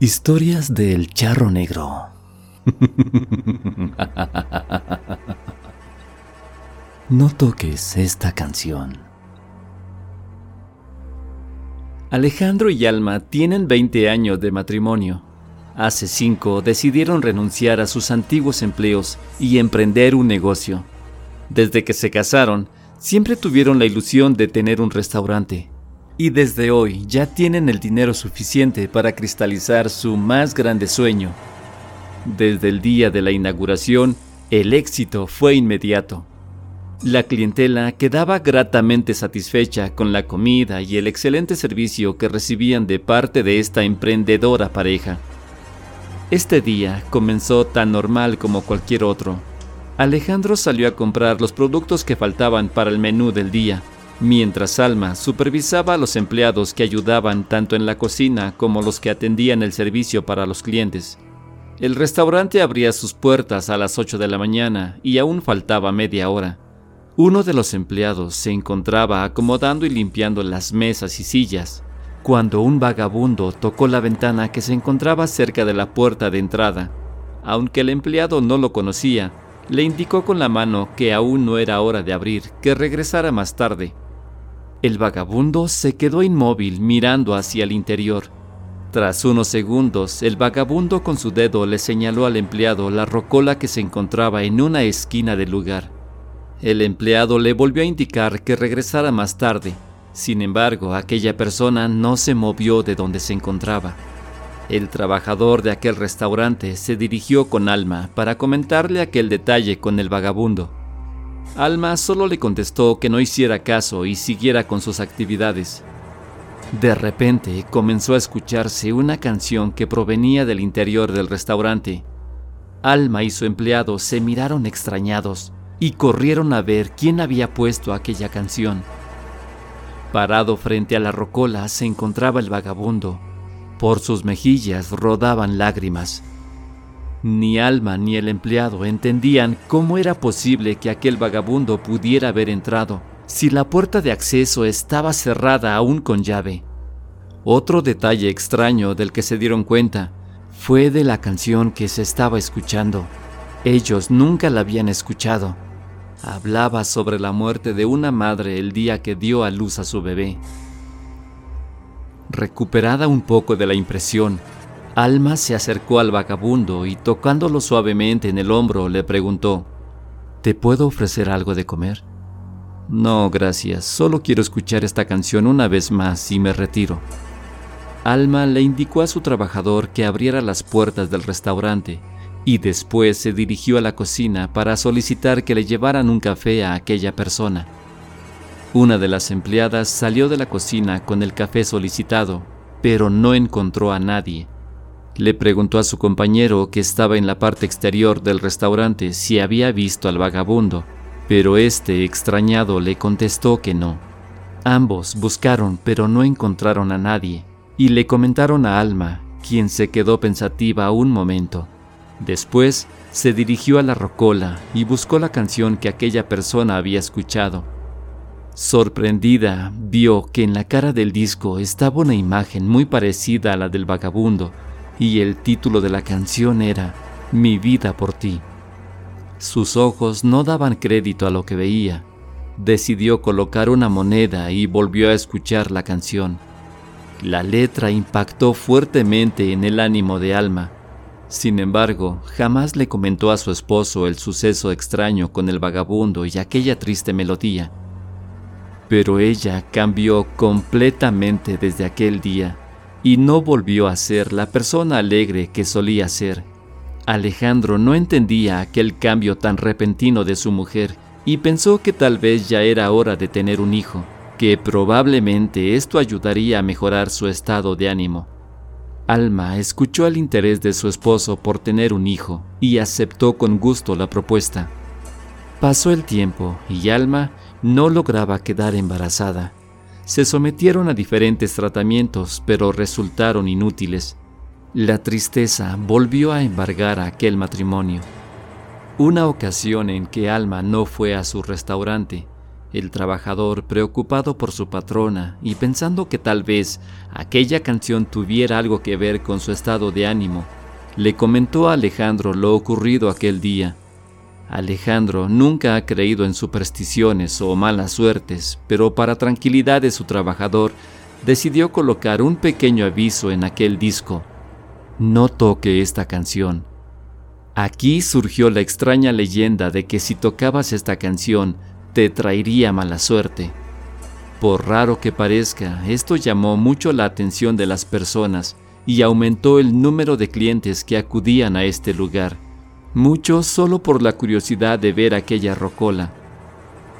Historias del Charro Negro. No toques esta canción. Alejandro y Alma tienen 20 años de matrimonio. Hace 5 decidieron renunciar a sus antiguos empleos y emprender un negocio. Desde que se casaron, siempre tuvieron la ilusión de tener un restaurante y desde hoy ya tienen el dinero suficiente para cristalizar su más grande sueño. Desde el día de la inauguración, el éxito fue inmediato. La clientela quedaba gratamente satisfecha con la comida y el excelente servicio que recibían de parte de esta emprendedora pareja. Este día comenzó tan normal como cualquier otro. Alejandro salió a comprar los productos que faltaban para el menú del día mientras Alma supervisaba a los empleados que ayudaban tanto en la cocina como los que atendían el servicio para los clientes. El restaurante abría sus puertas a las 8 de la mañana y aún faltaba media hora. Uno de los empleados se encontraba acomodando y limpiando las mesas y sillas, cuando un vagabundo tocó la ventana que se encontraba cerca de la puerta de entrada. Aunque el empleado no lo conocía, le indicó con la mano que aún no era hora de abrir, que regresara más tarde. El vagabundo se quedó inmóvil mirando hacia el interior. Tras unos segundos, el vagabundo con su dedo le señaló al empleado la rocola que se encontraba en una esquina del lugar. El empleado le volvió a indicar que regresara más tarde. Sin embargo, aquella persona no se movió de donde se encontraba. El trabajador de aquel restaurante se dirigió con Alma para comentarle aquel detalle con el vagabundo. Alma solo le contestó que no hiciera caso y siguiera con sus actividades. De repente comenzó a escucharse una canción que provenía del interior del restaurante. Alma y su empleado se miraron extrañados y corrieron a ver quién había puesto aquella canción. Parado frente a la rocola se encontraba el vagabundo. Por sus mejillas rodaban lágrimas. Ni Alma ni el empleado entendían cómo era posible que aquel vagabundo pudiera haber entrado si la puerta de acceso estaba cerrada aún con llave. Otro detalle extraño del que se dieron cuenta fue de la canción que se estaba escuchando. Ellos nunca la habían escuchado. Hablaba sobre la muerte de una madre el día que dio a luz a su bebé. Recuperada un poco de la impresión, Alma se acercó al vagabundo y tocándolo suavemente en el hombro le preguntó, ¿Te puedo ofrecer algo de comer? No, gracias, solo quiero escuchar esta canción una vez más y me retiro. Alma le indicó a su trabajador que abriera las puertas del restaurante y después se dirigió a la cocina para solicitar que le llevaran un café a aquella persona. Una de las empleadas salió de la cocina con el café solicitado, pero no encontró a nadie. Le preguntó a su compañero que estaba en la parte exterior del restaurante si había visto al vagabundo, pero este extrañado le contestó que no. Ambos buscaron pero no encontraron a nadie y le comentaron a Alma, quien se quedó pensativa un momento. Después se dirigió a la rocola y buscó la canción que aquella persona había escuchado. Sorprendida, vio que en la cara del disco estaba una imagen muy parecida a la del vagabundo, y el título de la canción era Mi vida por ti. Sus ojos no daban crédito a lo que veía. Decidió colocar una moneda y volvió a escuchar la canción. La letra impactó fuertemente en el ánimo de Alma. Sin embargo, jamás le comentó a su esposo el suceso extraño con el vagabundo y aquella triste melodía. Pero ella cambió completamente desde aquel día y no volvió a ser la persona alegre que solía ser. Alejandro no entendía aquel cambio tan repentino de su mujer y pensó que tal vez ya era hora de tener un hijo, que probablemente esto ayudaría a mejorar su estado de ánimo. Alma escuchó el interés de su esposo por tener un hijo y aceptó con gusto la propuesta. Pasó el tiempo y Alma no lograba quedar embarazada se sometieron a diferentes tratamientos, pero resultaron inútiles. La tristeza volvió a embargar a aquel matrimonio. Una ocasión en que Alma no fue a su restaurante, El trabajador, preocupado por su patrona y pensando que tal vez aquella canción tuviera algo que ver con su estado de ánimo, le comentó a Alejandro lo ocurrido aquel día. Alejandro nunca ha creído en supersticiones o malas suertes, pero para tranquilidad de su trabajador, decidió colocar un pequeño aviso en aquel disco. No toque esta canción. Aquí surgió la extraña leyenda de que si tocabas esta canción, te traería mala suerte. Por raro que parezca, esto llamó mucho la atención de las personas y aumentó el número de clientes que acudían a este lugar, muchos solo por la curiosidad de ver aquella rocola.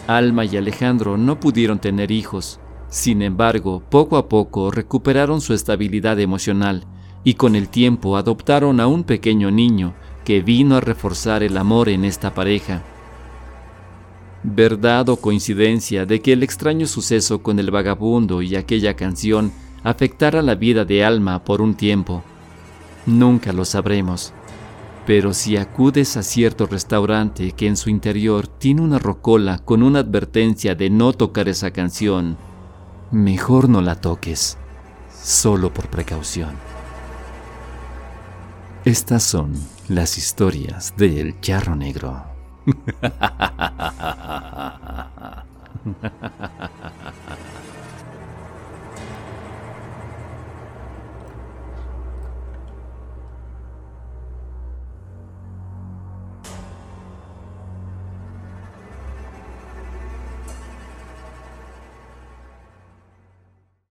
Alma y Alejandro no pudieron tener hijos, sin embargo, poco a poco recuperaron su estabilidad emocional y con el tiempo adoptaron a un pequeño niño que vino a reforzar el amor en esta pareja. Verdad o coincidencia de que el extraño suceso con el vagabundo y aquella canción afectara la vida de Alma por un tiempo. Nunca lo sabremos. Pero si acudes a cierto restaurante que en su interior tiene una rocola con una advertencia de no tocar esa canción, mejor no la toques, solo por precaución. Estas son las historias del charro negro.